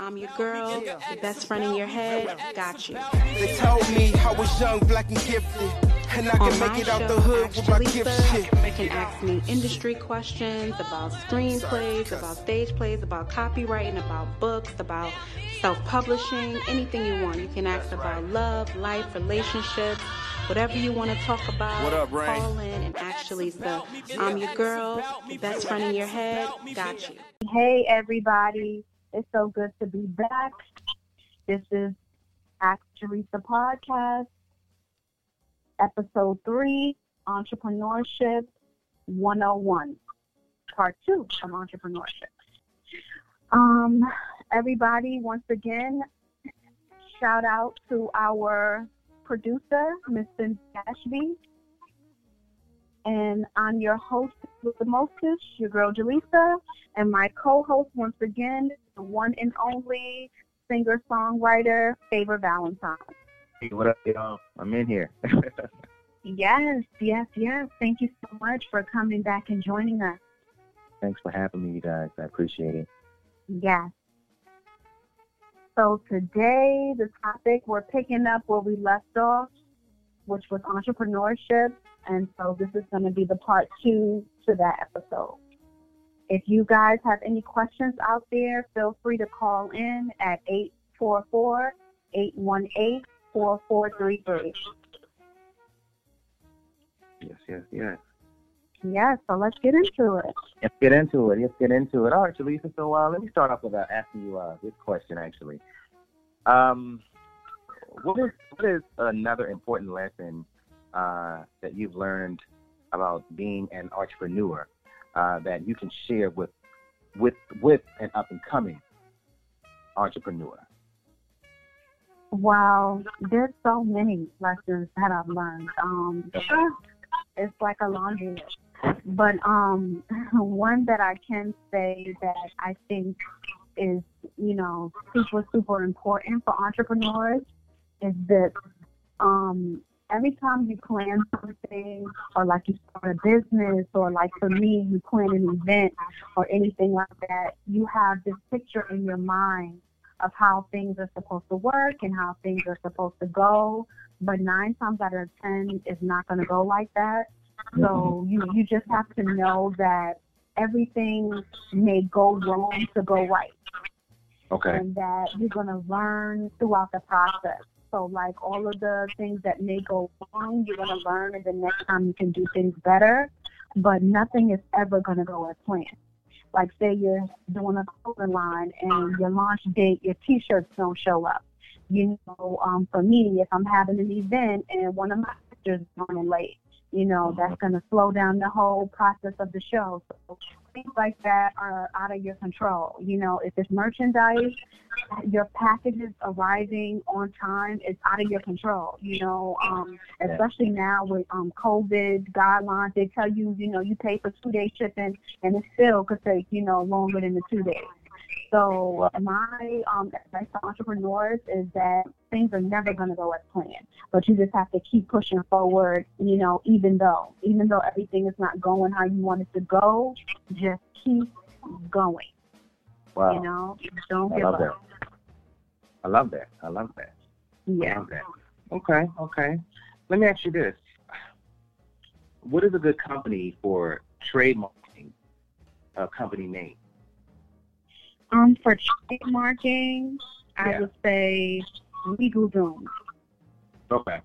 I'm your girl, the best friend in your head. Got you. They told me I was young, black, and gifted. And I On can my make it show, out the hood with my Jaleesa, gift shit. you can ask me industry questions about screenplays, about stage plays, about copywriting, about books, about self-publishing, anything you want. You can ask about love, life, relationships, whatever you want to talk about. What up, Rain? Call in and ask Jaleesa. I'm your girl, the best friend in your head. Got you. Hey, everybody. It's so good to be back. This is Ask Jaleesa Podcast, Episode 3 Entrepreneurship 101, Part 2 of Entrepreneurship. Um, everybody, once again, shout out to our producer, Cynthia Ashby. And I'm your host with the mostest, your girl Jaleesa, and my co-host once again, the one and only singer-songwriter, Favor Valentine. Hey, what up, y'all? I'm in here. Yes, yes, yes. Thank you so much for coming back and joining us. Thanks for having me, you guys. I appreciate it. Yes. So today, the topic we're picking up where we left off, which was entrepreneurship, and so this is going to be the part two to that episode. If you guys have any questions out there, feel free to call in at 844-818-4433. Yes, yes, yes. Yes, so let's get into it. Let's get into it. Let's get into it. All right, Jaleesa. So uh, let me start off with uh, asking you uh, this question, actually. Um, what is what is another important lesson uh, that you've learned about being an entrepreneur uh, that you can share with with with an up and coming entrepreneur? Wow, there's so many lessons that I've learned. Um, it's like a laundry list. But um, one that I can say that I think is, you know, super, super important for entrepreneurs is that um, every time you plan something or like you start a business or like for me, you plan an event or anything like that, you have this picture in your mind of how things are supposed to work and how things are supposed to go. But nine times out of ten, it's not going to go like that. So you you just have to know that everything may go wrong to go right, Okay. and that you're going to learn throughout the process. So like all of the things that may go wrong, you're going to learn, and the next time you can do things better. But nothing is ever going to go as planned. Like say you're doing a clothing line and your launch date, your T-shirts don't show up. You know, um, for me, if I'm having an event and one of my actors is running late, you know, that's going to slow down the whole process of the show. So things like that are out of your control. You know, if it's merchandise, your packages arriving on time is out of your control. You know, um, especially now with um, COVID guidelines, they tell you, you know, you pay for two day shipping and it still could take, you know, longer than the two days. So my um, advice to entrepreneurs is that things are never going to go as planned, but you just have to keep pushing forward. You know, even though even though everything is not going how you want it to go, just keep going. Wow. You know, don't I give love up. that. I love that. I love that. Yeah. love that. Okay, okay. Let me ask you this. What is a good company for trademarking a company name? Um, for trademarking, I Yeah. would say LegalZoom. Okay.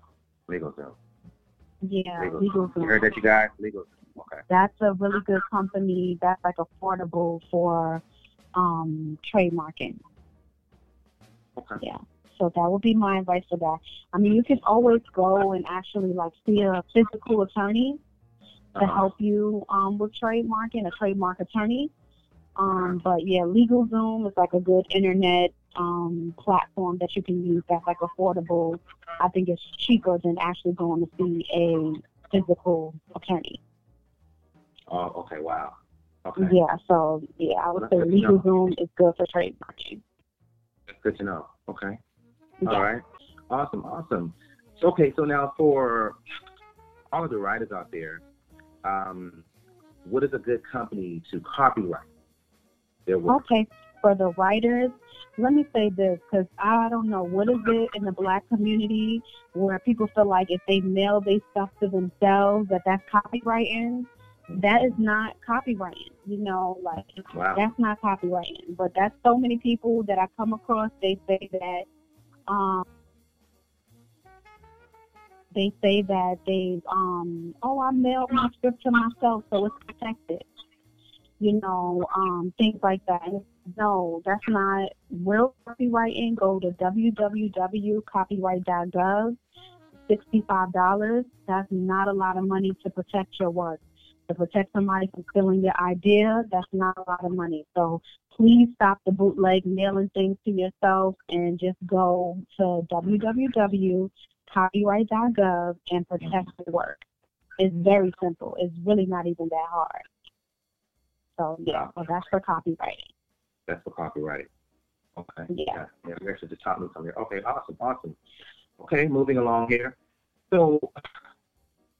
LegalZoom. Yeah, Legal. LegalZoom. You heard that, you guys? LegalZoom. Okay. that's a really good company that's like affordable for um trademarking. Okay. Yeah. So that would be my advice for that. I mean, you can always go and actually like see a physical attorney to Uh-huh. help you um with trademarking, a trademark attorney. Um, but yeah, LegalZoom is like a good internet um platform that you can use that's like affordable. I think it's cheaper than actually going to see a physical attorney. Oh, okay. Wow. Okay. Yeah, so yeah, I would say good to know. LegalZoom is good for trademarking. That's good to know. Okay. Yeah. All right. Awesome. Awesome. So, okay. So now for all of the writers out there, um, what is a good company to copyright their work? Okay, for the writers, let me say this because I don't know what is it in the black community where people feel like if they mail their stuff to themselves that that's copywriting. That is not copywriting, you know, like Wow. that's not copywriting. But that's so many people that I come across. They say that, um, they say that they, um, oh, I mailed my script to myself, so it's protected. You know, um, things like that. No, that's not real copywriting. Go to www.copyright.gov. Sixty-five dollars. That's not a lot of money to protect your work. To protect somebody from stealing your idea, that's not a lot of money. So please stop the bootleg mailing things to yourself and just go to www.copyright.gov and protect your work. It's very simple. It's really not even that hard. So yeah, so that's for copywriting. That's for copyright. Okay. Yeah. Yeah, we actually just taught me something. Okay, awesome, awesome. Okay, moving along here. So,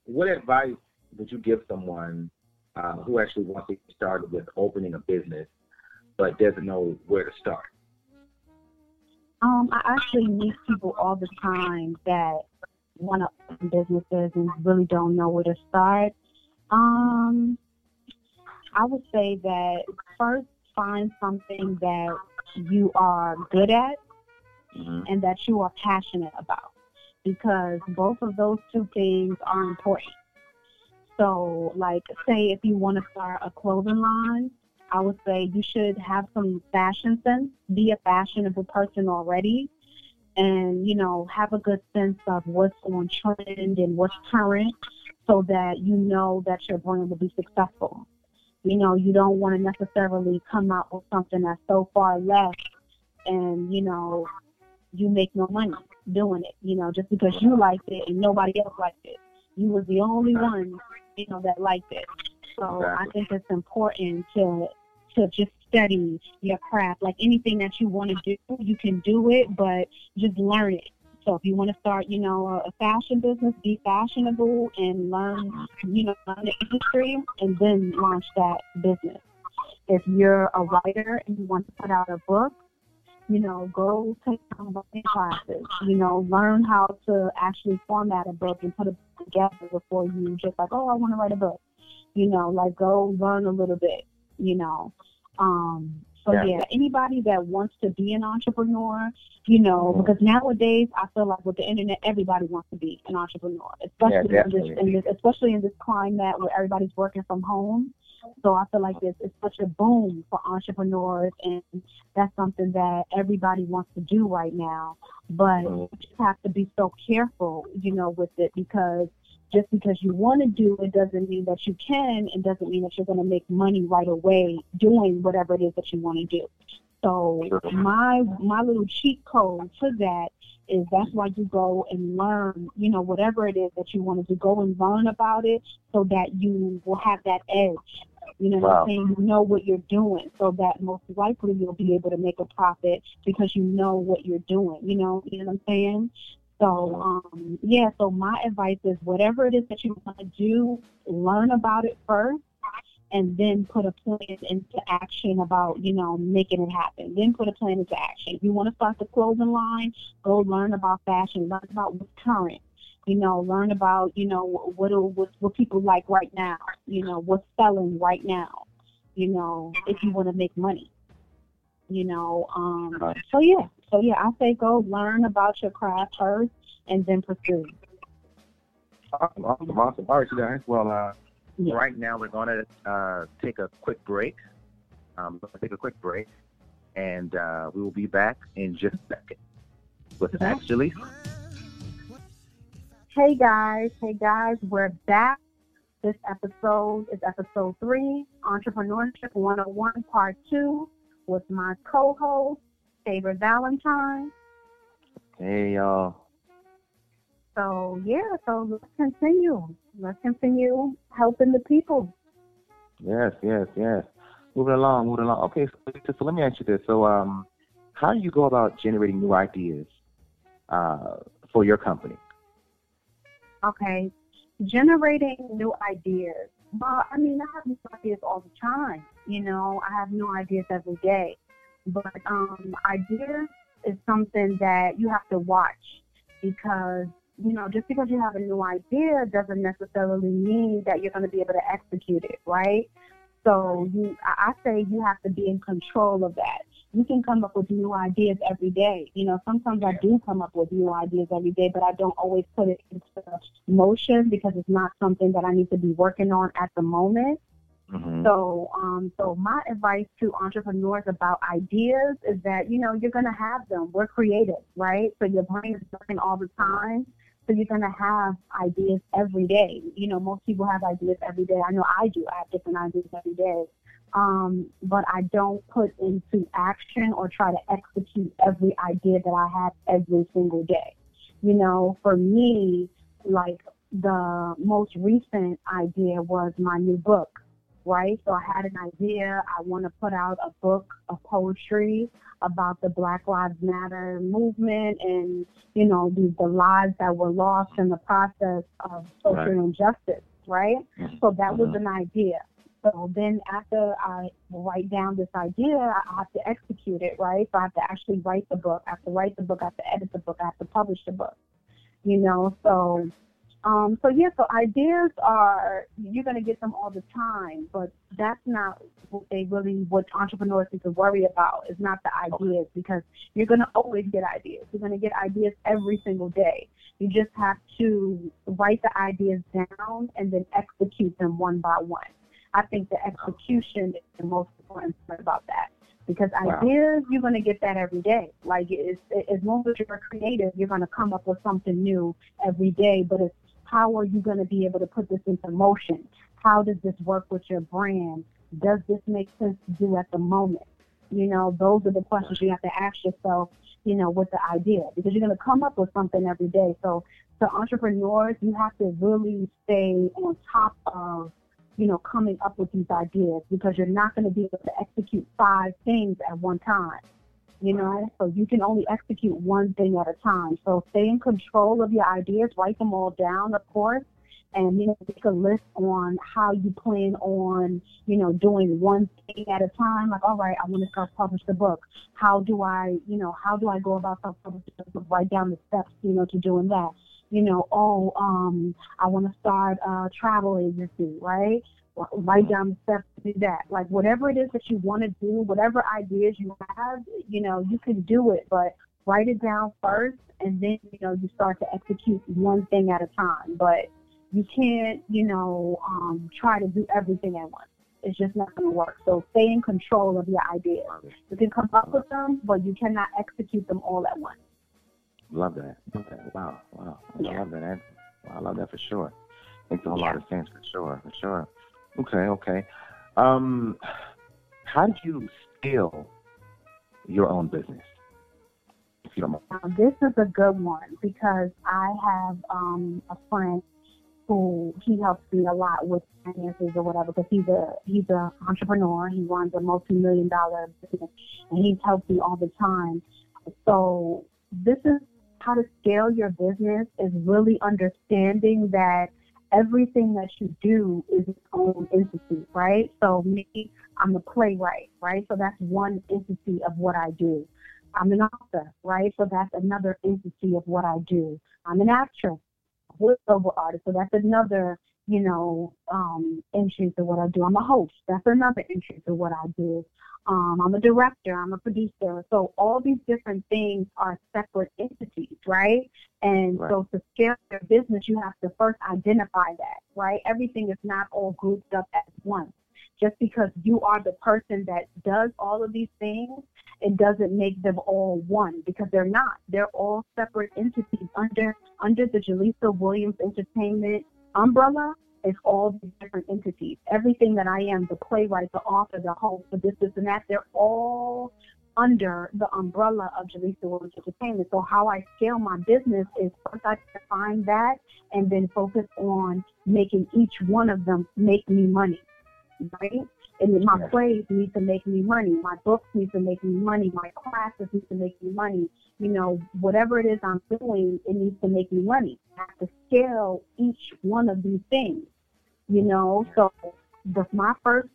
what advice would you give someone uh, who actually wants to get started with opening a business but doesn't know where to start? Um, I actually meet people all the time that want to open businesses and really don't know where to start. Um, I would say that first find something that you are good at Mm-hmm. and that you are passionate about because both of those two things are important. So, like, say if you want to start a clothing line, I would say you should have some fashion sense, be a fashionable person already, and, you know, have a good sense of what's on trend and what's current so that you know that your brand will be successful. You know, you don't want to necessarily come out with something that's so far left and, you know, you make no money doing it, you know, just because you liked it and nobody else liked it. You was the only one, you know, that liked it. So I think it's important to to just study your craft. Like anything that you want to do, you can do it, but just learn it. So if you want to start, you know, a, fashion business, be fashionable and learn, you know, learn the industry and then launch that business. If you're a writer and you want to put out a book, you know, go take some writing classes. You know, learn how to actually format a book and put it together before you just like, oh, I want to write a book. You know, like go learn a little bit. You know, um, so Yeah. yeah. anybody that wants to be an entrepreneur, you know, Mhm. because nowadays I feel like with the internet, everybody wants to be an entrepreneur, especially in this, in this, especially in this climate where everybody's working from home. So I feel like this is such a boom for entrepreneurs, and that's something that everybody wants to do right now. But Mhm. you just have to be so careful, you know, with it because just because you want to do it doesn't mean that you can, and doesn't mean that you're going to make money right away doing whatever it is that you want to do. So my my little cheat code to that is that's why you go and learn, you know, whatever it is that you want to do, go and learn about it so that you will have that edge. You know what I'm saying? You know what you're doing so that most likely you'll be able to make a profit because you know what you're doing. You know, you know what I'm saying? So, um, yeah, so my advice is whatever it is that you want to do, learn about it first and then put a plan into action about, you know, making it happen. Then put a plan into action. If you want to start the clothing line, go learn about fashion, learn about what's current. You know, learn about, you know, what what what people like right now. You know, what's selling right now. You know, if you want to make money. You know, um, so yeah, so yeah, I say go learn about your craft first and then pursue. Awesome, awesome, awesome. All right, you guys. Well, uh, Yeah. right now we're going to uh, take a quick break. Um, take a quick break, and uh, we will be back in just a second with Okay. Jaleesa. Hey guys, hey guys, we're back. This episode is episode three, Entrepreneurship 101 Part 2, with my co host, Favor Valentine. Hey, y'all. So, yeah, so let's continue. Let's continue helping the people. Yes, yes, yes. Moving along, moving along. Okay, so, so let me ask you this. So, um, how do you go about generating new ideas uh, for your company? Okay, generating new ideas. Well, I mean, I have new ideas all the time. You know, I have new ideas every day. But um, ideas is something that you have to watch because you know just because you have a new idea doesn't necessarily mean that you're going to be able to execute it, right? So you, I say you have to be in control of that. You can come up with new ideas every day. You know, sometimes I do come up with new ideas every day, but I don't always put it into motion because it's not something that I need to be working on at the moment. Mm-hmm. So, um, so my advice to entrepreneurs about ideas is that you know you're gonna have them. We're creative, right? So your brain is working all the time. So you're gonna have ideas every day. You know, most people have ideas every day. I know I do. I have different ideas every day. Um, but I don't put into action or try to execute every idea that I have every single day. You know, for me, like the most recent idea was my new book right? So I had an idea. I want to put out a book of poetry about the Black Lives Matter movement and, you know, the, the lives that were lost in the process of social right. injustice, right? So that was uh-huh. an idea. So then after I write down this idea, I have to execute it, right? So I have to actually write the book. I have to write the book. I have to edit the book. I have to publish the book. You know, so um, so yeah, so ideas are you're gonna get them all the time, but that's not what they really what entrepreneurs need to worry about. Is not the ideas because you're gonna always get ideas. You're gonna get ideas every single day. You just have to write the ideas down and then execute them one by one. I think the execution is the most important part about that because wow. ideas you're going to get that every day like it's, as long as you're creative you're going to come up with something new every day but it's how are you going to be able to put this into motion? How does this work with your brand? Does this make sense to do at the moment? You know, those are the questions you have to ask yourself, you know, with the idea because you're going to come up with something every day. So, to entrepreneurs, you have to really stay on top of, you know, coming up with these ideas because you're not going to be able to execute five things at one time you know, so you can only execute one thing at a time. So stay in control of your ideas, write them all down, of course, and you know, make a list on how you plan on, you know, doing one thing at a time. Like, all right, I want to self publish the book. How do I, you know, how do I go about self publishing? Write down the steps, you know, to doing that. You know, oh, um, I want to start a travel agency, right? Write down the steps to do that. Like whatever it is that you want to do, whatever ideas you have, you know, you can do it, but write it down first and then, you know, you start to execute one thing at a time. But you can't, you know, um, try to do everything at once. It's just not going to work. So stay in control of your ideas. You can come up with them, but you cannot execute them all at once. Love that. Wow, wow. Yeah. I love that. I love that for sure. Makes a whole yeah. lot of sense for sure, for sure. Okay, okay. Um, how did you scale your own business? Mind. This is a good one because I have um, a friend who he helps me a lot with finances or whatever because he's a he's an entrepreneur. He runs a multi-million dollar business and he's helped me all the time. So this is how to scale your business is really understanding that everything that you do is its own entity, right? So me, I'm a playwright, right? So that's one entity of what I do. I'm an author, right? So that's another entity of what I do. I'm an actress, voiceover artist, so that's another, you know, um, entry to what I do. I'm a host, that's another entry to what I do. Um, I'm a director, I'm a producer. So all these different things are separate entities, right? And right. so to scale your business, you have to first identify that, right? Everything is not all grouped up at once. Just because you are the person that does all of these things, it doesn't make them all one because they're not. They're all separate entities under under the Jaleesa Williams Entertainment umbrella it's all these different entities. Everything that I am, the playwright, the author, the host, the this, this, and that, they're all under the umbrella of Jaleesa Williams Entertainment. So how I scale my business is first I define that and then focus on making each one of them make me money. Right? And my yeah. plays need to make me money. My books need to make me money. My classes need to make me money. You know, whatever it is I'm doing, it needs to make me money. I have to scale each one of these things. You know, so the, my first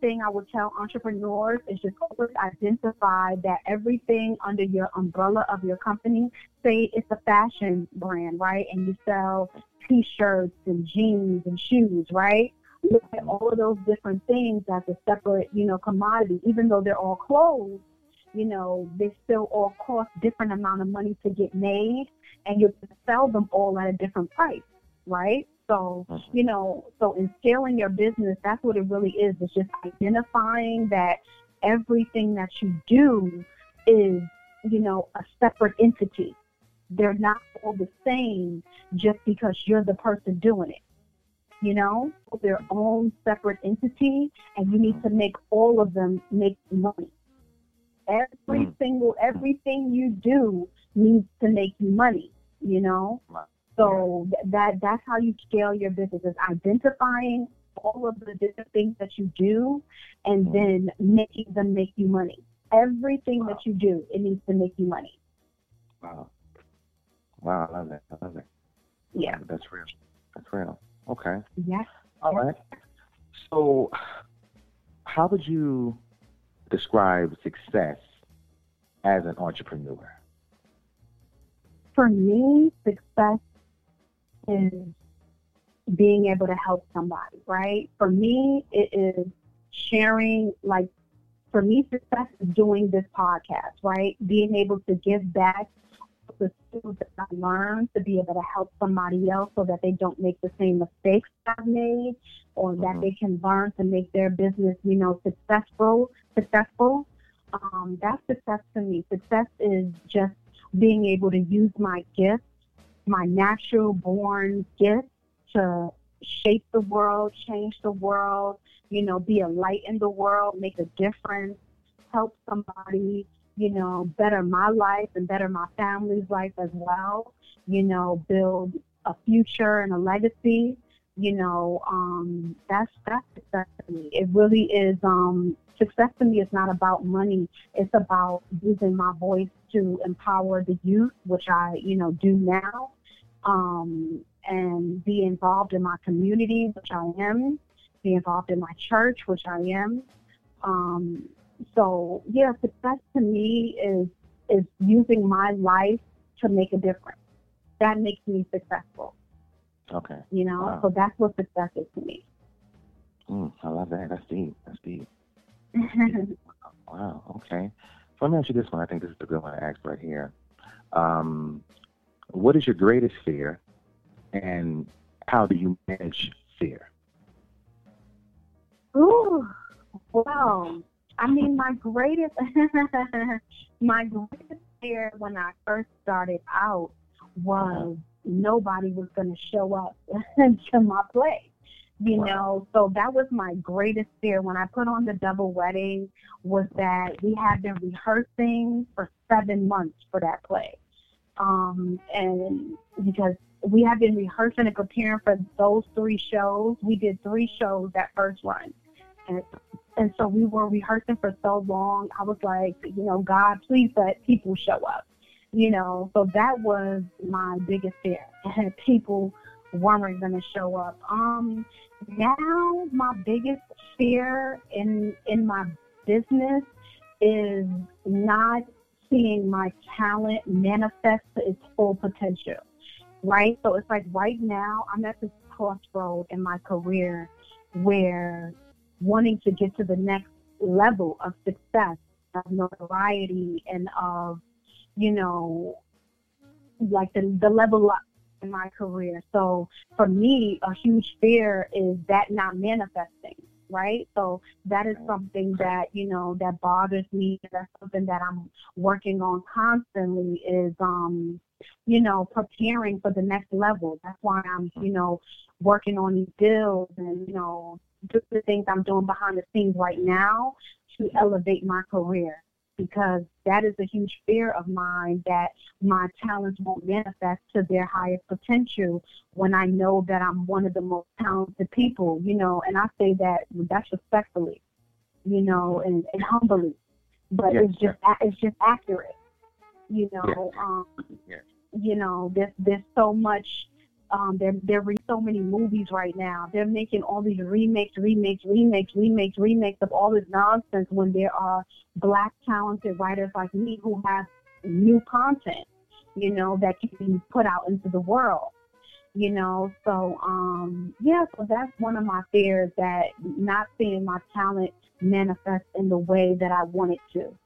thing I would tell entrepreneurs is just always identify that everything under your umbrella of your company, say it's a fashion brand, right? And you sell t-shirts and jeans and shoes, right? Look at all of those different things as a separate, you know, commodity, even though they're all clothes you know, they still all cost different amount of money to get made and you sell them all at a different price, right? So, mm-hmm. you know, so in scaling your business, that's what it really is. It's just identifying that everything that you do is, you know, a separate entity. They're not all the same just because you're the person doing it. You know, their own separate entity, and you need to make all of them make money. Every mm. single everything you do needs to make you money. You know, so that that's how you scale your business is identifying all of the different things that you do and mm. then making them make you money. Everything wow. that you do, it needs to make you money. Wow. Wow, I love that. I love that. Yeah. That's real. That's real. Okay. Yes. All right. So, how would you describe success as an entrepreneur? For me, success is being able to help somebody, right? For me, it is sharing, like, for me, success is doing this podcast, right? Being able to give back the skills that I learned to be able to help somebody else so that they don't make the same mistakes I've made or that mm-hmm. they can learn to make their business, you know, successful, successful. Um, that's success to me. Success is just being able to use my gifts, my natural born gift to shape the world, change the world, you know, be a light in the world, make a difference, help somebody, you know, better my life and better my family's life as well, you know, build a future and a legacy, you know, um, that's that's success to me. It really is um success to me is not about money. It's about using my voice to empower the youth, which I, you know, do now, um, and be involved in my community, which I am, be involved in my church, which I am. Um, so yeah, success to me is is using my life to make a difference. That makes me successful. Okay. You know, wow. so that's what success is to me. Mm, I love that. That's deep. That's deep. wow. Okay. So let me ask you this one. I think this is the good one to ask right here. Um, what is your greatest fear, and how do you manage fear? Ooh, wow. I mean, my greatest, my greatest fear when I first started out was nobody was going to show up to my play you wow. know so that was my greatest fear when i put on the double wedding was that we had been rehearsing for seven months for that play um and because we had been rehearsing and preparing for those three shows we did three shows that first run and and so we were rehearsing for so long i was like you know god please let people show up you know? So that was my biggest fear. And people weren't going to show up. Um now my biggest fear in in my business is not seeing my talent manifest to its full potential. Right? So it's like right now I'm at this crossroad in my career where wanting to get to the next level of success, of notoriety and of, you know, like the the level up in my career. So for me, a huge fear is that not manifesting, right? So that is something that, you know, that bothers me. That's something that I'm working on constantly is, um, you know, preparing for the next level. That's why I'm, you know, working on these deals and, you know, do the things I'm doing behind the scenes right now to elevate my career because that is a huge fear of mine that my talents won't manifest to their highest potential when I know that I'm one of the most talented people, you know, and I say that that's respectfully, you know, and, and humbly, but yes, it's just yes. it's just accurate, you know. Yes. Um. You know, there's there's so much Um, they're they're making so many movies right now. They're making all these remakes, remakes, remakes, remakes, remakes of all this nonsense. When there are black talented writers like me who have new content, you know, that can be put out into the world. You know, so um, yeah, so that's one of my fears that not seeing my talent manifest in the way that I want it to.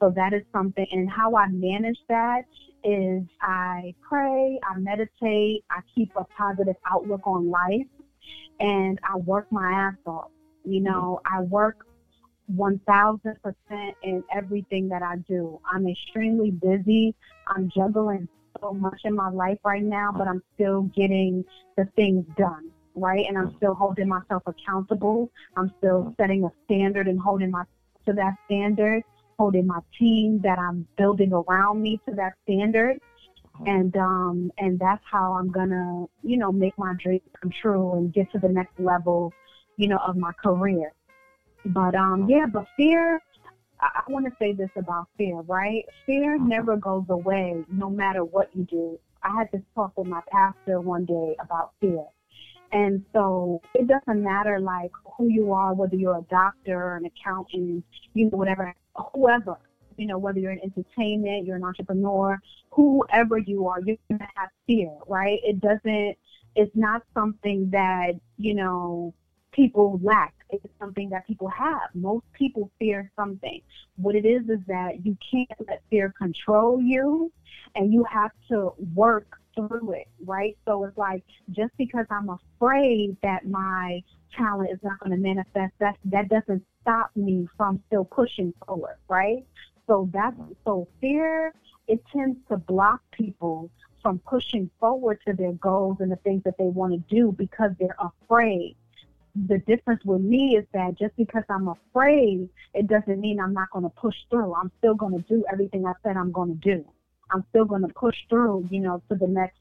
So that is something, and how I manage that is I pray, I meditate, I keep a positive outlook on life, and I work my ass off. You know, I work 1000% in everything that I do. I'm extremely busy. I'm juggling so much in my life right now, but I'm still getting the things done, right? And I'm still holding myself accountable. I'm still setting a standard and holding myself to that standard holding my team that I'm building around me to that standard. And um and that's how I'm gonna, you know, make my dreams come true and get to the next level, you know, of my career. But um yeah, but fear I, I want to say this about fear, right? Fear never goes away no matter what you do. I had this talk with my pastor one day about fear. And so it doesn't matter like who you are, whether you're a doctor or an accountant, you know, whatever, whoever, you know, whether you're in entertainment, you're an entrepreneur, whoever you are, you're going to have fear, right? It doesn't, it's not something that, you know, people lack. It's something that people have. Most people fear something. What it is is that you can't let fear control you and you have to work through it, right? So it's like just because I'm afraid that my talent is not going to manifest, that that doesn't stop me from still pushing forward, right? So that's so fear. It tends to block people from pushing forward to their goals and the things that they want to do because they're afraid. The difference with me is that just because I'm afraid, it doesn't mean I'm not going to push through. I'm still going to do everything I said I'm going to do. I'm still going to push through, you know, to the next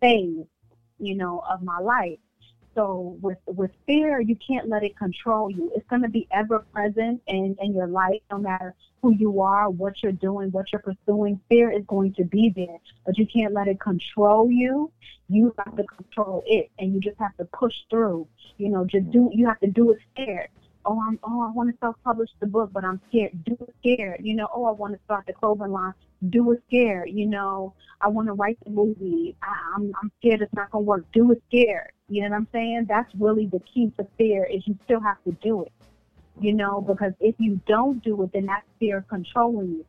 phase, you know, of my life. So with with fear, you can't let it control you. It's going to be ever present in in your life, no matter who you are, what you're doing, what you're pursuing. Fear is going to be there, but you can't let it control you. You have to control it, and you just have to push through. You know, just do. You have to do it scared oh, I'm, oh, I want to self-publish the book, but I'm scared. Do it scared. You know, oh, I want to start the clothing line. Do it scared. You know, I want to write the movie. I, I'm, I'm scared it's not gonna work. Do it scared. You know what I'm saying? That's really the key to fear is you still have to do it. You know, because if you don't do it, then that's fear controlling you.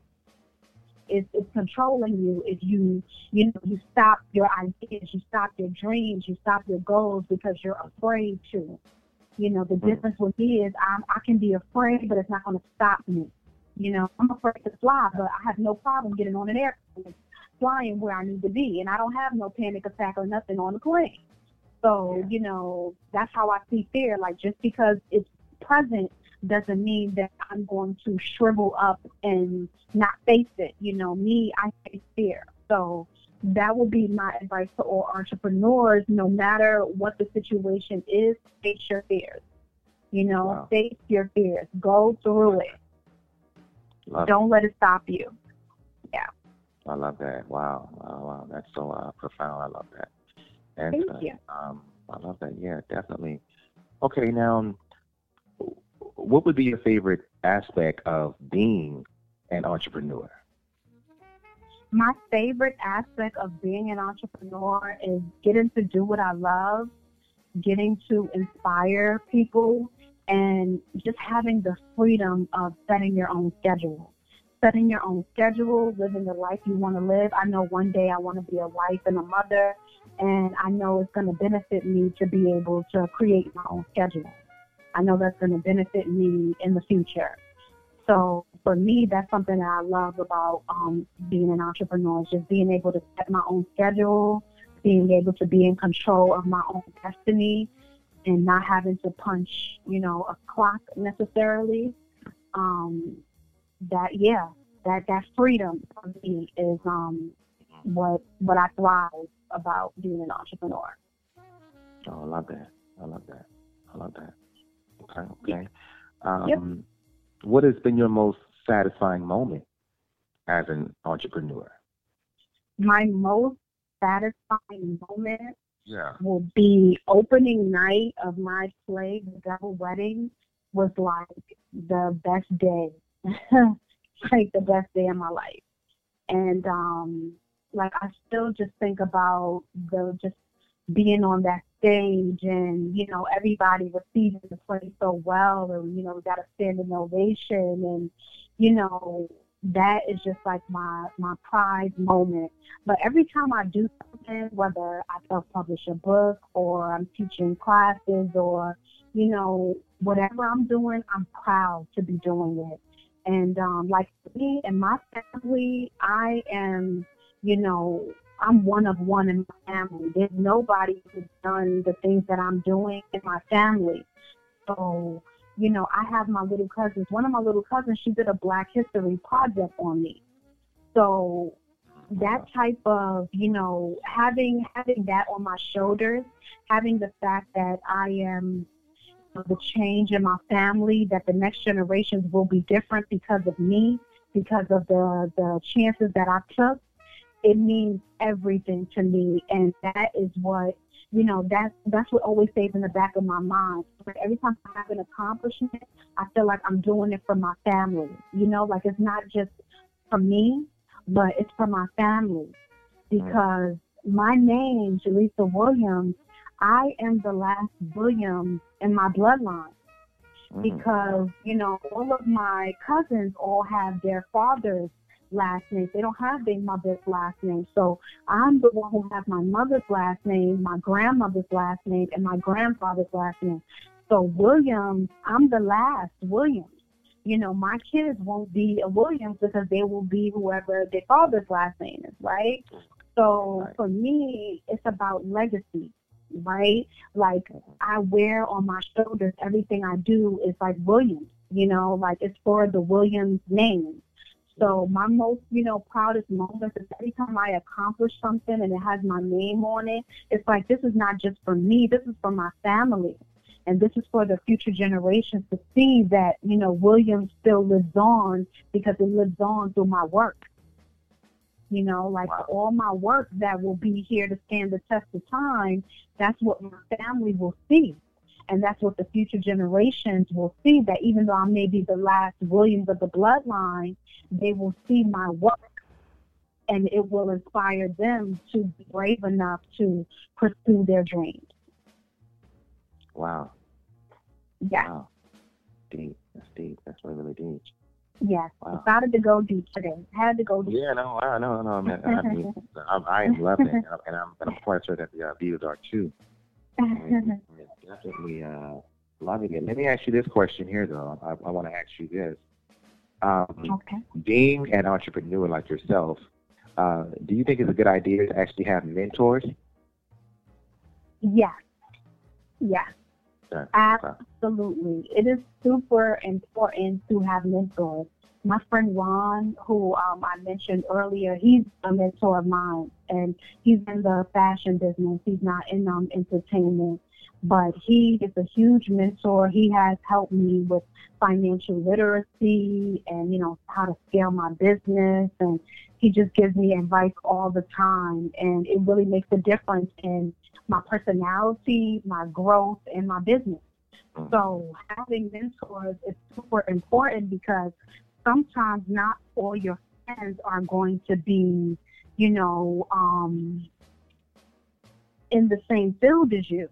It's, it's controlling you if you you know you stop your ideas, you stop your dreams, you stop your goals because you're afraid to. You know, the mm-hmm. difference with me is I'm, I can be afraid, but it's not going to stop me. You know, I'm afraid to fly, but I have no problem getting on an airplane, flying where I need to be, and I don't have no panic attack or nothing on the plane. So, yeah. you know, that's how I see fear. Like, just because it's present doesn't mean that I'm going to shrivel up and not face it. You know, me, I face fear. So, that would be my advice to all entrepreneurs, no matter what the situation is, face your fears. You know, wow. face your fears. Go through it. Love Don't it. let it stop you. Yeah. I love that. Wow. Wow. wow. That's so uh, profound. I love that. And, Thank uh, you. Um, I love that. Yeah, definitely. Okay, now, what would be your favorite aspect of being an entrepreneur? my favorite aspect of being an entrepreneur is getting to do what I love, getting to inspire people, and just having the freedom of setting your own schedule. Setting your own schedule, living the life you want to live. I know one day I want to be a wife and a mother, and I know it's going to benefit me to be able to create my own schedule. I know that's going to benefit me in the future. So for me, that's something that I love about um, being an entrepreneur is just being able to set my own schedule, being able to be in control of my own destiny, and not having to punch, you know, a clock necessarily. Um, that yeah, that that freedom for me is um, what what I thrive about being an entrepreneur. Oh, I love that. I love that. I love that. Okay. Okay. Um, yep. What has been your most satisfying moment as an entrepreneur? My most satisfying moment Yeah. will be opening night of my play, The Devil Wedding, was like the best day, like the best day of my life. And um, like I still just think about the just being on that stage and you know everybody receiving the play so well, and you know we got a standing ovation, and you know that is just like my my pride moment. But every time I do something, whether I self-publish a book or I'm teaching classes or you know whatever I'm doing, I'm proud to be doing it. And um, like me and my family, I am, you know, I'm one of one in my family. There's nobody who's done the things that I'm doing in my family. So you know, I have my little cousins. One of my little cousins, she did a Black History project on me. So that type of, you know, having having that on my shoulders, having the fact that I am the change in my family, that the next generations will be different because of me, because of the the chances that I took, it means everything to me, and that is what you know, that's that's what always stays in the back of my mind. Like every time I have an accomplishment, I feel like I'm doing it for my family. You know, like it's not just for me, but it's for my family. Because my name, Jaleesa Williams, I am the last Williams in my bloodline. Mm-hmm. Because, you know, all of my cousins all have their fathers last name. They don't have their mother's last name. So I'm the one who has my mother's last name, my grandmother's last name, and my grandfather's last name. So Williams, I'm the last Williams. You know, my kids won't be a Williams because they will be whoever their father's last name is, right? So Right. for me, it's about legacy, right? Like I wear on my shoulders everything I do is like Williams, you know, like it's for the Williams name. So my most, you know, proudest moments is every time I accomplish something and it has my name on it. It's like this is not just for me. This is for my family, and this is for the future generations to see that you know Williams still lives on because it lives on through my work. You know, like Wow. all my work that will be here to stand the test of time. That's what my family will see. And that's what the future generations will see that even though I may be the last Williams of the bloodline, they will see my work and it will inspire them to be brave enough to pursue their dreams. Wow. Yeah, Wow. Deep. That's deep. That's really, really deep. yes. Wow. Decided to go deep today. Had to go deep. Yeah, no, I no, no, man. I mean, I, I am loving it, and I'm, and I'm, and I'm quite sure that the uh, viewers are too. And definitely uh, loving it. Let me ask you this question here, though. I, I want to ask you this. Um, okay. being an entrepreneur like yourself, uh, do you think it's a good idea to actually have mentors? Yes. Yes. Okay. Absolutely. It is super important to have mentors. My friend Ron, who um, I mentioned earlier, he's a mentor of mine, and he's in the fashion business. He's not in um, entertainment, but he is a huge mentor. He has helped me with financial literacy and, you know, how to scale my business. And he just gives me advice all the time. And it really makes a difference in my personality, my growth, and my business. Mhm. So having mentors is super important because sometimes not all your friends are going to be, you know, um, in the same field as you.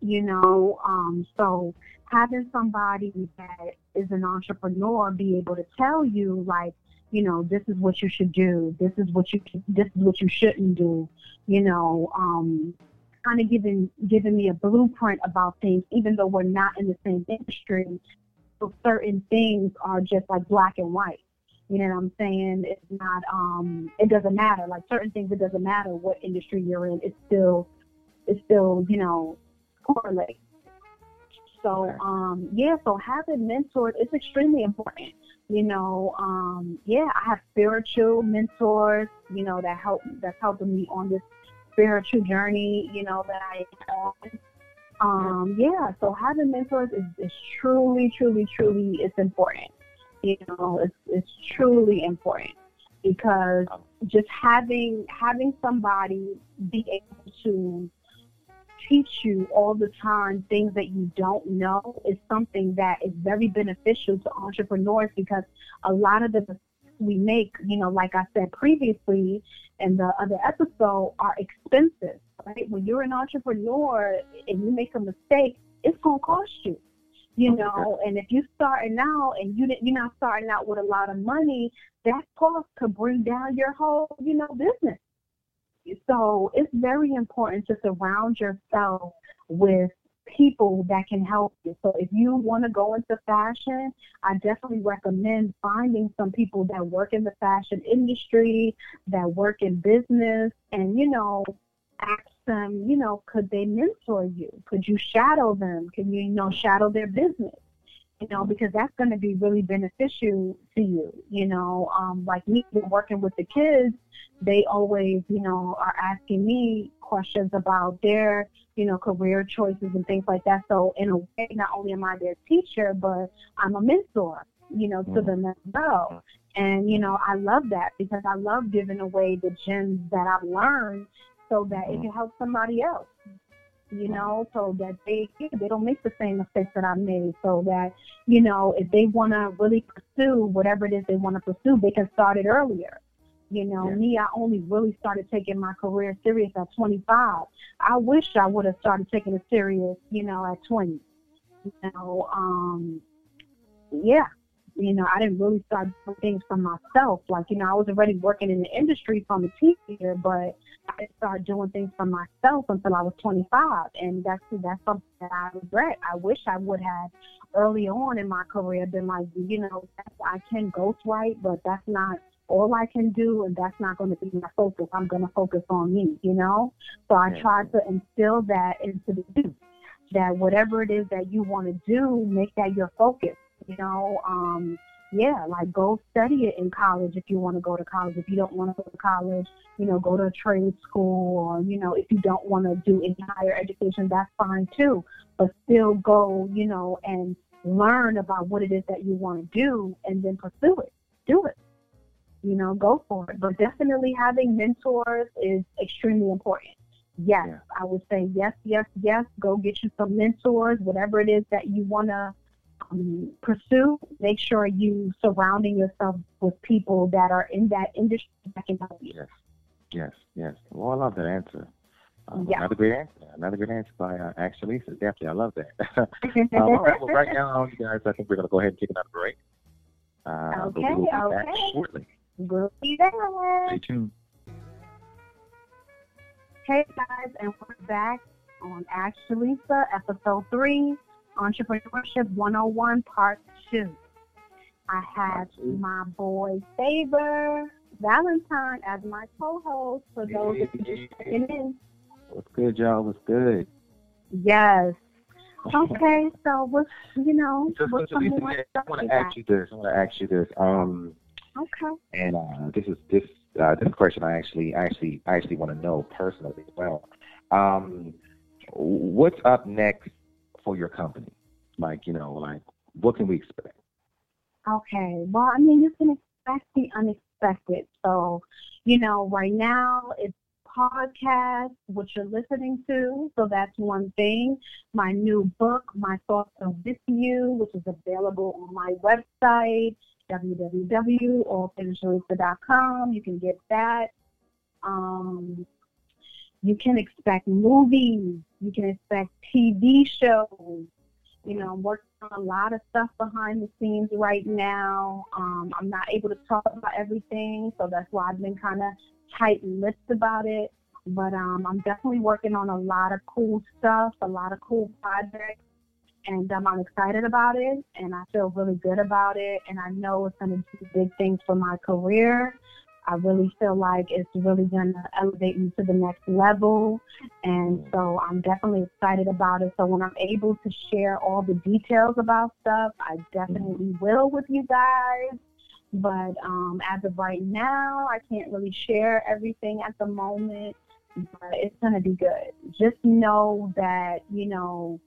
You know, um, so having somebody that is an entrepreneur be able to tell you like, you know, this is what you should do, this is what you this is what you shouldn't do, you know, um, kind of giving giving me a blueprint about things, even though we're not in the same industry. So certain things are just like black and white. You know what I'm saying? It's not. Um, it doesn't matter. Like certain things, it doesn't matter what industry you're in. It's still, it's still, you know, correlate. So um, yeah. So having mentors is extremely important. You know, um, yeah, I have spiritual mentors. You know that help that's helping me on this spiritual journey, you know, that I am on. Um, yeah, so having mentors is, is truly, truly, truly it's important. You know, it's it's truly important because just having having somebody be able to teach you all the time things that you don't know is something that is very beneficial to entrepreneurs because a lot of the mistakes we make, you know, like I said previously in the other episode, are expensive. Right? When you're an entrepreneur and you make a mistake, it's gonna cost you you oh, know and if you're starting out and you didn't you're not starting out with a lot of money that cost could bring down your whole you know business so it's very important to surround yourself with people that can help you. So if you want to go into fashion, I definitely recommend finding some people that work in the fashion industry, that work in business, and you know, ask them, you know, could they mentor you? Could you shadow them? Can you, you know, shadow their business? you know, because that's going to be really beneficial to you. You know, um, like me working with the kids, they always, you know, are asking me questions about their, you know, career choices and things like that. So in a way, not only am I their teacher, but I'm a mentor, you know, to them as well. And, you know, I love that because I love giving away the gems that I've learned so that it mm-hmm. can help somebody else you know, so that they they don't make the same mistakes that I made. So that you know, if they want to really pursue whatever it is they want to pursue, they can start it earlier. You know, yeah. me, I only really started taking my career serious at 25. I wish I would have started taking it serious, you know, at 20. You know, um, yeah, you know, I didn't really start doing things for myself. Like, you know, I was already working in the industry from a teenager, but I didn't start doing things for myself until I was 25. And that's that's something that I regret. I wish I would have early on in my career been like, you know, I can ghostwrite, but that's not all I can do, and that's not going to be my focus. I'm going to focus on me, you know. So I try to instill that into the youth that whatever it is that you want to do, make that your focus you know, um, yeah, like go study it in college if you want to go to college. If you don't want to go to college, you know, go to a trade school or, you know, if you don't want to do any higher education, that's fine too. But still go, you know, and learn about what it is that you want to do and then pursue it. Do it. You know, go for it. But definitely having mentors is extremely important. Yes, yeah. I would say yes, yes, yes. Go get you some mentors, whatever it is that you want to um, pursue, make sure you surrounding yourself with people that are in that industry that can help you. Yes, yes, yes. Well, I love that answer. Um, yeah. Another great answer. Another great answer by uh, actually. So definitely, I love that. um, all right. Well, right now, you guys, I think we're going to go ahead and take another break. Uh, okay. We'll be okay. Back shortly. We'll be there. Stay tuned. Hey guys, and we're back on Ask Jaleesa, episode three. Entrepreneurship 101 Part 2. I have my boy Favor Valentine as my co-host for those hey, that are just checking in. What's good, y'all? What's good? Yes. Okay, so what's you know just, what's some more I want to ask you this. I want to ask you this. Um. Okay. And uh, this is this uh, this question I actually actually I actually want to know personally as well. Um, what's up next for your company? Like, you know, like what can we expect? Okay. Well, I mean, you can expect the unexpected. So, you know, right now it's podcast, which you're listening to. So that's one thing. My new book, My Thoughts on With You, which is available on my website, www.allthingsrooster.com. You can get that. Um, you can expect movies. You can expect TV shows. You know, I'm working on a lot of stuff behind the scenes right now. Um, I'm not able to talk about everything, so that's why I've been kind of tight-lipped about it. But um, I'm definitely working on a lot of cool stuff, a lot of cool projects, and um, I'm excited about it, and I feel really good about it, and I know it's going to do big things for my career. I really feel like it's really going to elevate me to the next level. And so I'm definitely excited about it. So when I'm able to share all the details about stuff, I definitely will with you guys. But um, as of right now, I can't really share everything at the moment. But it's going to be good. Just know that, you know,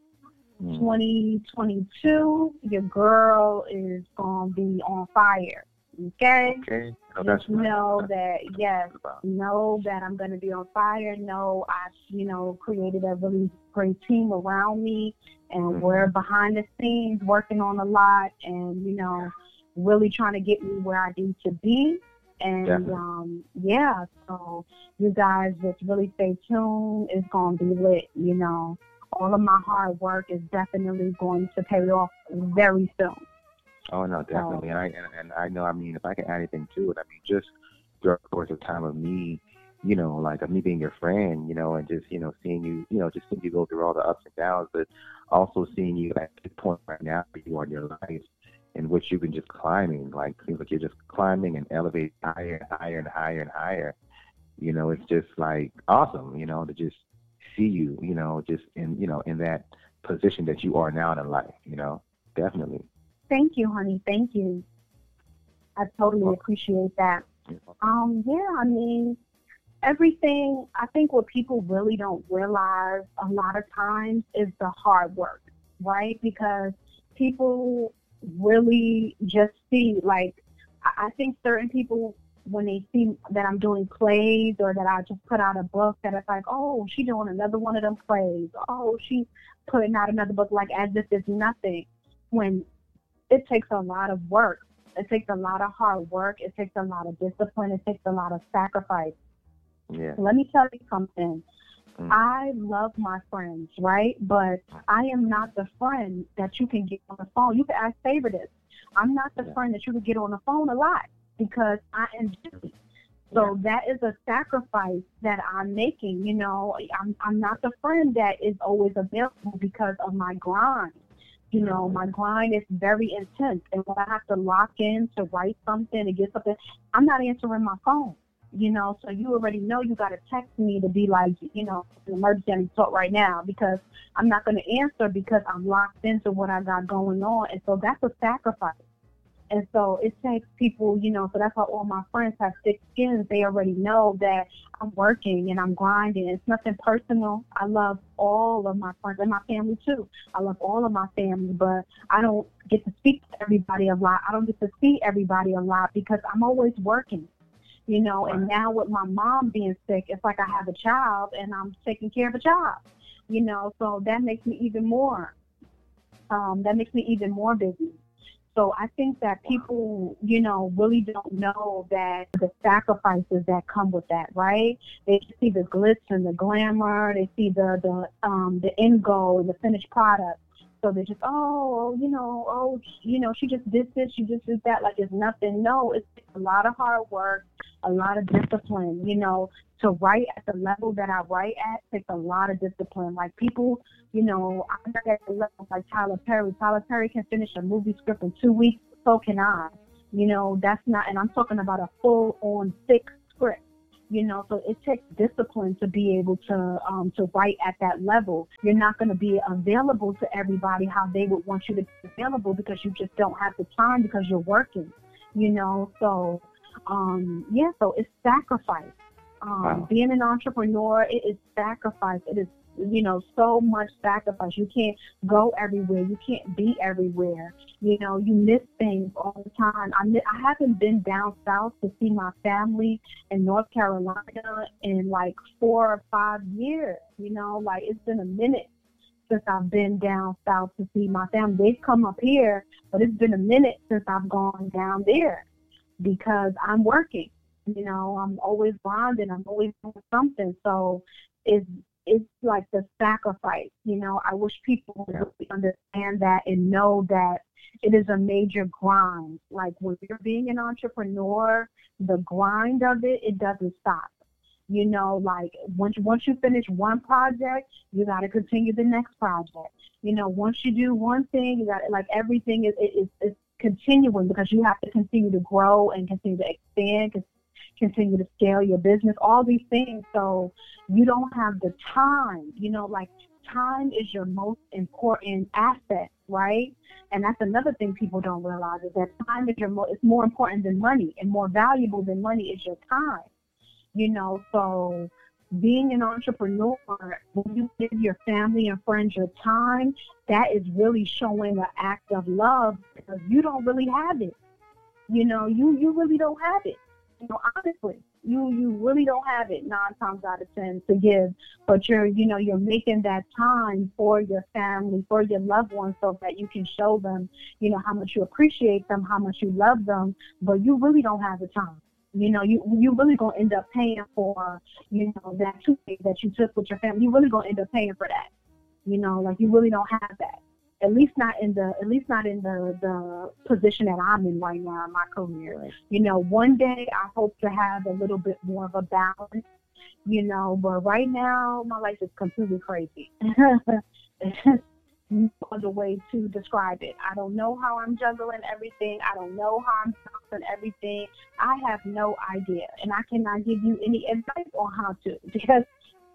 mm. 2022, your girl is going to be on fire. Okay? Okay. That's Just know that yes, know that I'm going to be on fire. Know I, you know, created a really great team around me, and Mhm. we're behind the scenes working on a lot, and you know, really trying to get me where I need to be. And Definitely. um, yeah, so you guys just really stay tuned. It's going to be lit. You know, all of my hard work is definitely going to pay off very soon. Oh no, oh. definitely. And I and, and I know. I mean, if I can add anything to it, I mean, just throughout the course of time of me, you know, like of me being your friend, you know, and just you know seeing you, you know, just seeing you go through all the ups and downs, but also seeing you at this point right now where you are in your life, in which you've been just climbing. Like seems like you're just climbing and elevating higher and higher and higher and higher. You know, it's just like awesome, you know, to just see you, you know, just in you know in that position that you are now in life. You know, definitely. Thank you, honey. Thank you. I totally appreciate that. Um, yeah, I mean, everything, I think what people really don't realize a lot of times is the hard work, right? Because people really just see, like, I think certain people, when they see that I'm doing plays or that I just put out a book, that it's like, oh, she doing another one of them plays. Oh, she's putting out another book, like as if it's nothing. When it takes a lot of work. It takes a lot of hard work. It takes a lot of discipline. It takes a lot of sacrifice. Yeah. Let me tell you something. Mm. I love my friends, right? But I am not the friend that you can get on the phone. You can ask Favor this. I'm not the Yeah. friend that you can get on the phone a lot because I am busy. So that is a sacrifice that I'm making. You know, I'm I'm not the friend that is always available because of my grind. You know, my grind is very intense, and when I have to lock in to write something to get something, I'm not answering my phone. You know, so you already know you got to text me to be like, you know, an emergency I to talk right now because I'm not going to answer because I'm locked into what I got going on, and so that's a sacrifice. And so it takes people, you know, so that's why all my friends have thick skins. They already know that I'm working and I'm grinding. It's nothing personal. I love all of my friends and my family too. I love all of my family, but I don't get to speak to everybody a lot. I don't get to see everybody a lot because I'm always working. You know, and now with my mom being sick, it's like I have a child and I'm taking care of a child. You know, so that makes me even more. Um, that makes me even more busy. So I think that people, you know, really don't know that the sacrifices that come with that, right? They see the glitz and the glamour. They see the the um the end goal and the finished product. So they're just, oh, you know, oh, you know, she just did this, she just did that, like it's nothing. No, it's a lot of hard work, a lot of discipline. You know, to write at the level that I write at takes a lot of discipline. Like people, you know, I'm not at the level like Tyler Perry. Tyler Perry can finish a movie script in two weeks. So can I. You know, that's not, and I'm talking about a full-on thick script. You know, so it takes discipline to be able to um, to write at that level. You're not going to be available to everybody how they would want you to be available because you just don't have the time because you're working. You know, so um, yeah, so it's sacrifice. Um, Wow. Being an entrepreneur, it is sacrifice. It is, you know, so much sacrifice. You can't go everywhere. You can't be everywhere. You know, you miss things all the time. I, mi- I haven't been down south to see my family in North Carolina in like four or five years. You know, like it's been a minute since I've been down south to see my family. They've come up here, but it's been a minute since I've gone down there because I'm working. You know, I'm always grinding. I'm always doing something. So it's it's like the sacrifice. You know, I wish people would really understand that and know that it is a major grind. Like when you're being an entrepreneur, the grind of it, it doesn't stop. You know, like once once you finish one project, you got to continue the next project. You know, once you do one thing, you got like everything is is is continuing because you have to continue to grow and continue to expand, continue to scale your business, all these things. So you don't have the time. You know, like time is your most important asset, right? And that's another thing people don't realize is that time is your mo- it's more important than money and more valuable than money is your time. You know, so being an entrepreneur, when you give your family and friends your time, that is really showing an act of love because you don't really have it. You know, you you really don't have it. You know, honestly, you you really don't have it nine times out of ten to give, but you're you know you're making that time for your family, for your loved ones, so that you can show them you know how much you appreciate them, how much you love them, but you really don't have the time. You know, you you really gonna end up paying for you know that toothache that you took with your family. You really gonna end up paying for that. You know, like you really don't have that at least not in the at least not in the the position that I'm in right now in my career. You know, one day I hope to have a little bit more of a balance, you know, but right now my life is completely crazy. no other way to describe it. I don't know how I'm juggling everything. I don't know how I'm juggling everything. I have no idea. And I cannot give you any advice on how to because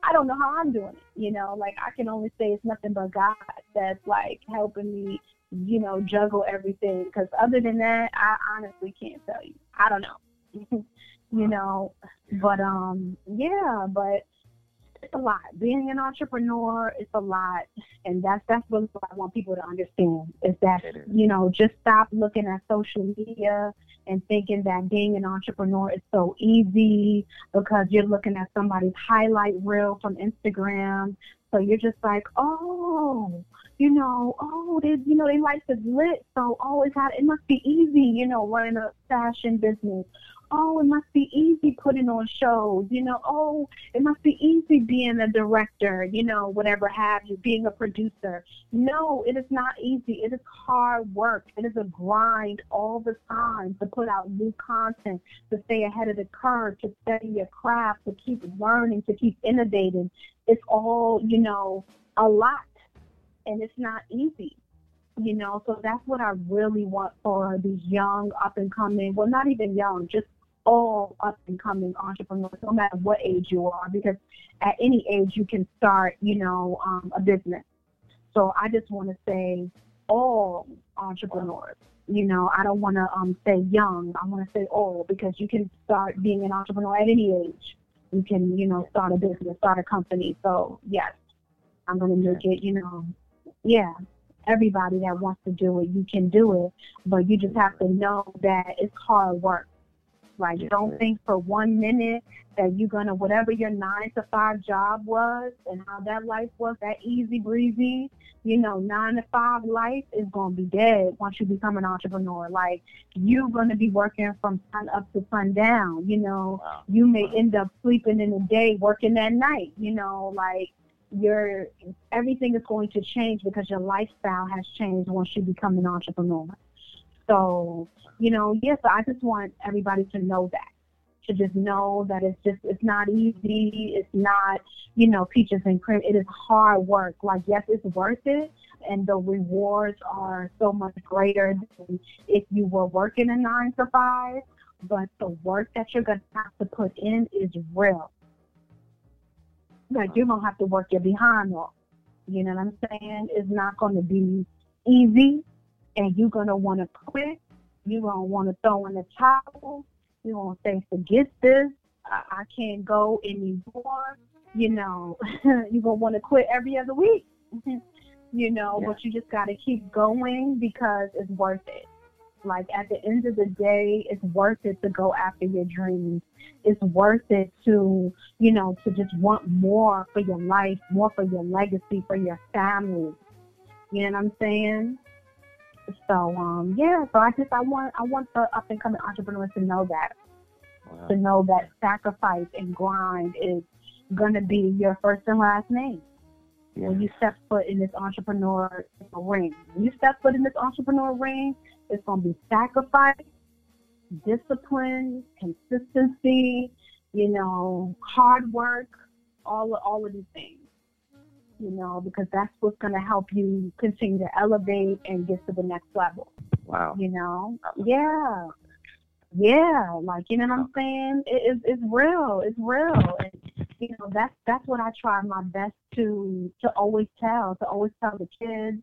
I don't know how I'm doing it. You know, like I can only say it's nothing but God that's like helping me, you know, juggle everything. Because other than that, I honestly can't tell you. I don't know. you know, but um, yeah, but it's a lot. Being an entrepreneur it's a lot, and that's that's really what I want people to understand is that you know just stop looking at social media and thinking that being an entrepreneur is so easy because you're looking at somebody's highlight reel from Instagram. So you're just like, oh, you know, oh, they, you know, they life is lit. So always had it must be easy, you know, running a fashion business oh, it must be easy putting on shows, you know, oh, it must be easy being a director, you know, whatever have you, being a producer. No, it is not easy. It is hard work. It is a grind all the time to put out new content, to stay ahead of the curve, to study your craft, to keep learning, to keep innovating. It's all, you know, a lot. And it's not easy you know so that's what i really want for these young up and coming well not even young just all up and coming entrepreneurs, no matter what age you are, because at any age you can start, you know, um, a business. So I just want to say all entrepreneurs. You know, I don't want to um, say young. I want to say all because you can start being an entrepreneur at any age. You can, you know, start a business, start a company. So yes, I'm going to make it, you know, yeah, everybody that wants to do it, you can do it, but you just have to know that it's hard work. Like, yes, don't think for one minute that you're gonna whatever your nine to five job was and how that life was, that easy breezy, you know, nine to five life is gonna be dead once you become an entrepreneur. Like, you're gonna be working from sun up to sundown. You know, wow. you may end up sleeping in the day, working at night. You know, like your everything is going to change because your lifestyle has changed once you become an entrepreneur. So, you know, yes, I just want everybody to know that. To just know that it's just it's not easy. It's not, you know, peaches and cream. It is hard work. Like yes, it's worth it and the rewards are so much greater than if you were working a nine to five. But the work that you're gonna have to put in is real. Like you're gonna have to work your behind off. You know what I'm saying? It's not gonna be easy and you're to want to quit. You're to want to throw in the towel. You're going to say, forget this. I, I can't go anymore. You know, you're to want to quit every other week. you know, yeah. but you just got to keep going because it's worth it. Like at the end of the day, it's worth it to go after your dreams. It's worth it to, you know, to just want more for your life, more for your legacy, for your family. You know what I'm saying? So um, yeah, so I just I want I want the up and coming entrepreneurs to know that, wow. to know that sacrifice and grind is gonna be your first and last name. Yeah. When you step foot in this entrepreneur ring, when you step foot in this entrepreneur ring, it's gonna be sacrifice, discipline, consistency, you know, hard work, all all of these things you know, because that's what's going to help you continue to elevate and get to the next level. Wow. You know, uh-huh. yeah. Yeah, like you know what I'm saying? It, it's it's real. It's real, and you know that's that's what I try my best to to always tell to always tell the kids,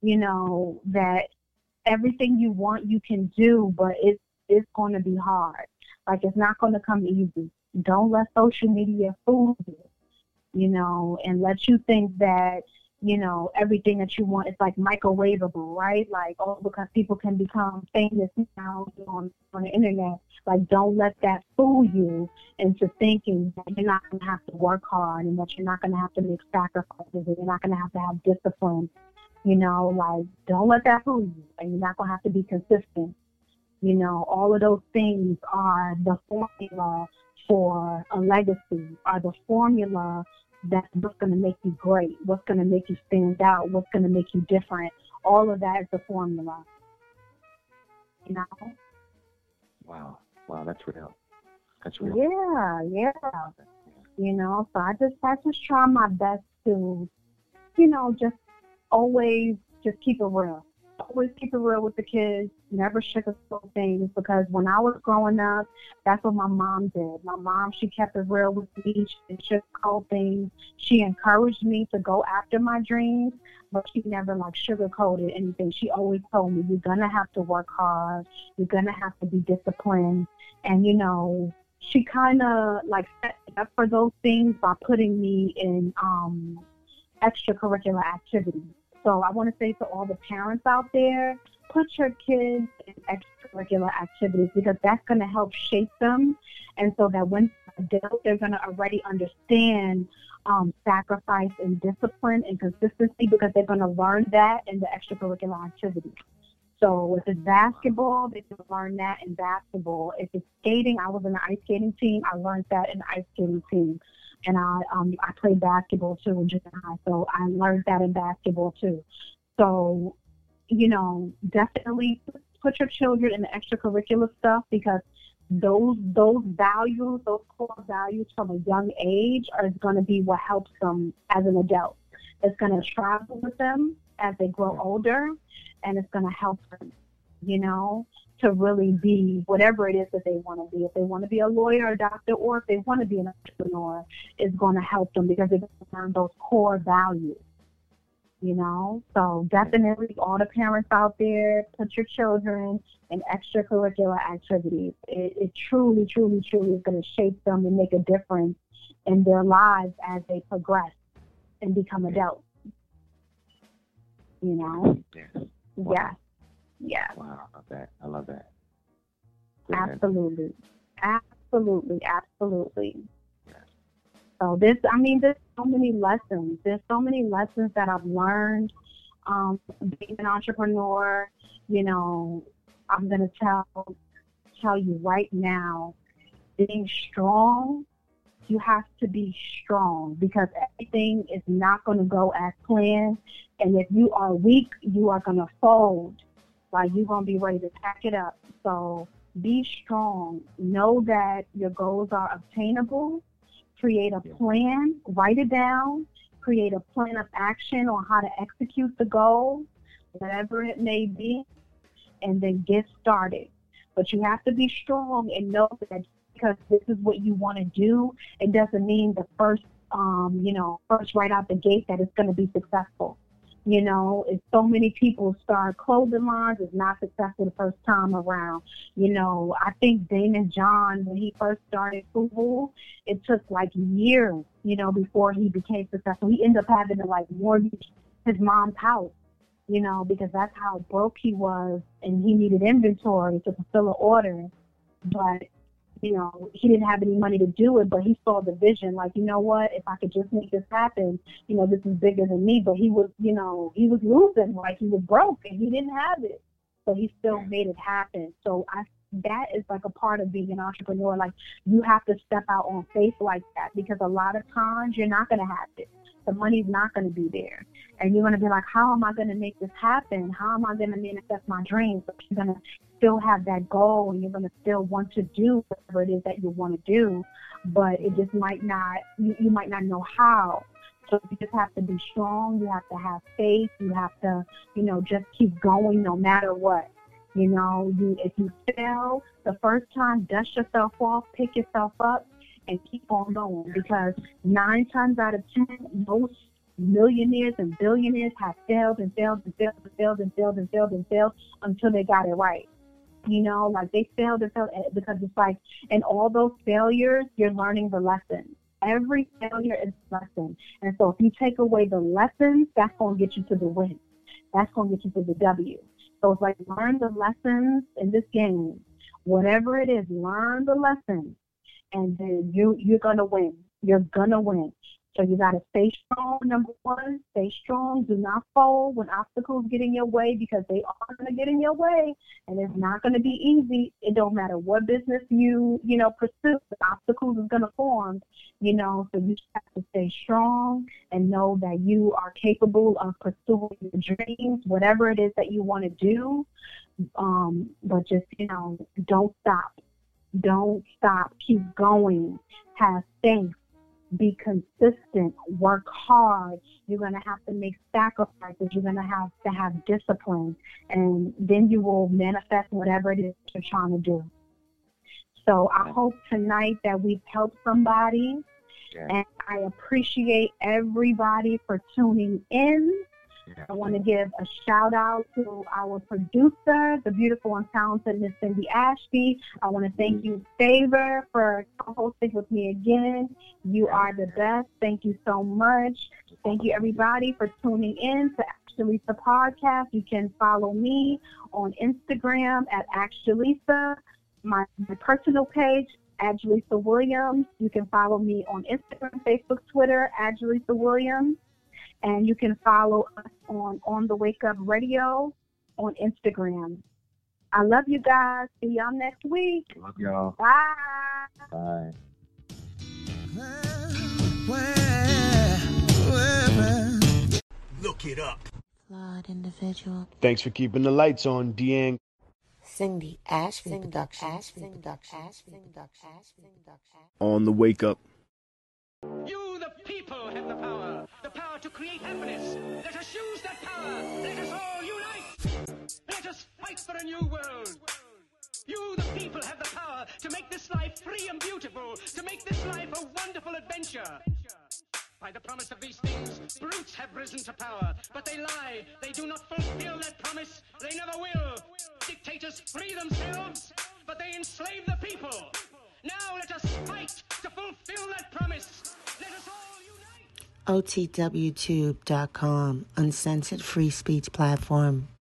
you know that everything you want you can do, but it's it's going to be hard. Like it's not going to come easy. Don't let social media fool you you know, and let you think that you know, everything that you want is like microwavable, right? Like, oh, because people can become famous now on, on the internet. Like, don't let that fool you into thinking that you're not going to have to work hard and that you're not going to have to make sacrifices and you're not going to have to have discipline. You know, like, don't let that fool you. And you're not going to have to be consistent. You know, all of those things are the formula for a legacy, are the formula that's what's going to make you great, what's going to make you stand out, what's going to make you different. All of that is the formula. You know? Wow. Wow, that's real. That's real. Yeah, yeah. You know, so I just I just try my best to, you know, just always just keep it real always keep it real with the kids, never sugarcoat things because when I was growing up, that's what my mom did. My mom, she kept it real with me. She didn't sugarcoat things. She encouraged me to go after my dreams, but she never like sugarcoated anything. She always told me, you're going to have to work hard. You're going to have to be disciplined. And, you know, she kind of like set up for those things by putting me in um, extracurricular activities. So I want to say to all the parents out there, put your kids in extracurricular activities because that's going to help shape them. And so that when they're adults, they're going to already understand um, sacrifice and discipline and consistency because they're going to learn that in the extracurricular activities. So if it's basketball, they can learn that in basketball. If it's skating, I was in the ice skating team. I learned that in the ice skating team and I um I played basketball too in junior high, so I learned that in basketball too. So, you know, definitely put your children in the extracurricular stuff because those those values, those core values from a young age are going to be what helps them as an adult. It's going to travel with them as they grow older, and it's going to help them. You know, to really be whatever it is that they want to be. If they want to be a lawyer, a doctor, or if they want to be an entrepreneur, is going to help them because they're going to learn those core values. You know, so definitely all the parents out there, put your children in extracurricular activities. It, it truly, truly, truly is going to shape them and make a difference in their lives as they progress and become adults. You know? Yes. Wow. Yes. Yeah. Wow, I love that. I love that. Absolutely. Absolutely. Absolutely. So this, I mean, there's so many lessons. There's so many lessons that I've learned um, being an entrepreneur. You know, I'm gonna tell tell you right now, being strong. You have to be strong because everything is not going to go as planned. And if you are weak, you are going to fold like you're gonna be ready to pack it up. So be strong. Know that your goals are obtainable. Create a plan. Write it down. Create a plan of action on how to execute the goal, whatever it may be, and then get started. But you have to be strong and know that because this is what you want to do, it doesn't mean the first, um, you know, first right out the gate that it's going to be successful. You know, if so many people start clothing lines, it's not successful the first time around. You know, I think Daymond John, when he first started Fubu, it took like years, you know, before he became successful. He ended up having to like mortgage his mom's house, you know, because that's how broke he was and he needed inventory to fulfill an order. But you know, he didn't have any money to do it, but he saw the vision. Like, you know what? If I could just make this happen, you know, this is bigger than me. But he was, you know, he was losing. Like he was broke and he didn't have it, but he still made it happen. So I, that is like a part of being an entrepreneur. Like you have to step out on faith like that because a lot of times you're not going to have it. The money's not going to be there. And you're going to be like, how am I going to make this happen? How am I going to manifest my dreams? But you're going to still have that goal and you're going to still want to do whatever it is that you want to do, but it just might not, you, you might not know how. So you just have to be strong. You have to have faith. You have to, you know, just keep going no matter what. You know, you if you fail the first time, dust yourself off, pick yourself up, and keep on going. Because nine times out of ten, most millionaires and billionaires have failed and failed and failed and failed and failed and failed and failed until they got it right you know, like they failed and failed eh, because it's like in all those failures, you're learning the lesson. Every failure is a lesson. And so if you take away the lessons, that's going to get you to the win. That's going to get you to the W. So it's like learn the lessons in this game. Whatever it is, learn the lessons and then you you're gonna win. You're gonna win. So you gotta stay strong. Number one, stay strong. Do not fold when obstacles get in your way because they are gonna get in your way, and it's not gonna be easy. It don't matter what business you you know pursue. The obstacles is gonna form. You know, so you have to stay strong and know that you are capable of pursuing your dreams, whatever it is that you want to do. Um, but just you know, don't stop don't stop. Keep going. Have faith. Be consistent. Work hard. You're going to have to make sacrifices. You're going to have to have discipline. And then you will manifest whatever it is you're trying to do. So I hope tonight that we've helped somebody. Yeah. And I appreciate everybody for tuning in. I want to give a shout out to our producer, the beautiful and talented Miss Cindy Ashby. I want to thank you, Favor, for hosting with me again. You are the best. Thank you so much. Thank you, everybody, for tuning in to Ask Jaleesa Podcast. You can follow me on Instagram at Ask Jaleesa, my, my personal page, Adjalisa Williams. You can follow me on Instagram, Facebook, Twitter, Adjalisa Williams. And you can follow us on On the Wake Up Radio on Instagram. I love you guys. See y'all next week. Love y'all. Bye. Bye. Look it up. Flawed individual. Thanks for keeping the lights on, Deang. Cindy Ashby Production. On the wake up. You, the people, have the power. The power to create happiness. Let us use that power. Let us all unite. Let us fight for a new world. You, the people, have the power to make this life free and beautiful, to make this life a wonderful adventure. By the promise of these things, brutes have risen to power, but they lie. They do not fulfill that promise. They never will. Dictators free themselves, but they enslave the people. Now let us fight to fulfill that promise. Let us all unite. OTWTube.com, uncensored free speech platform.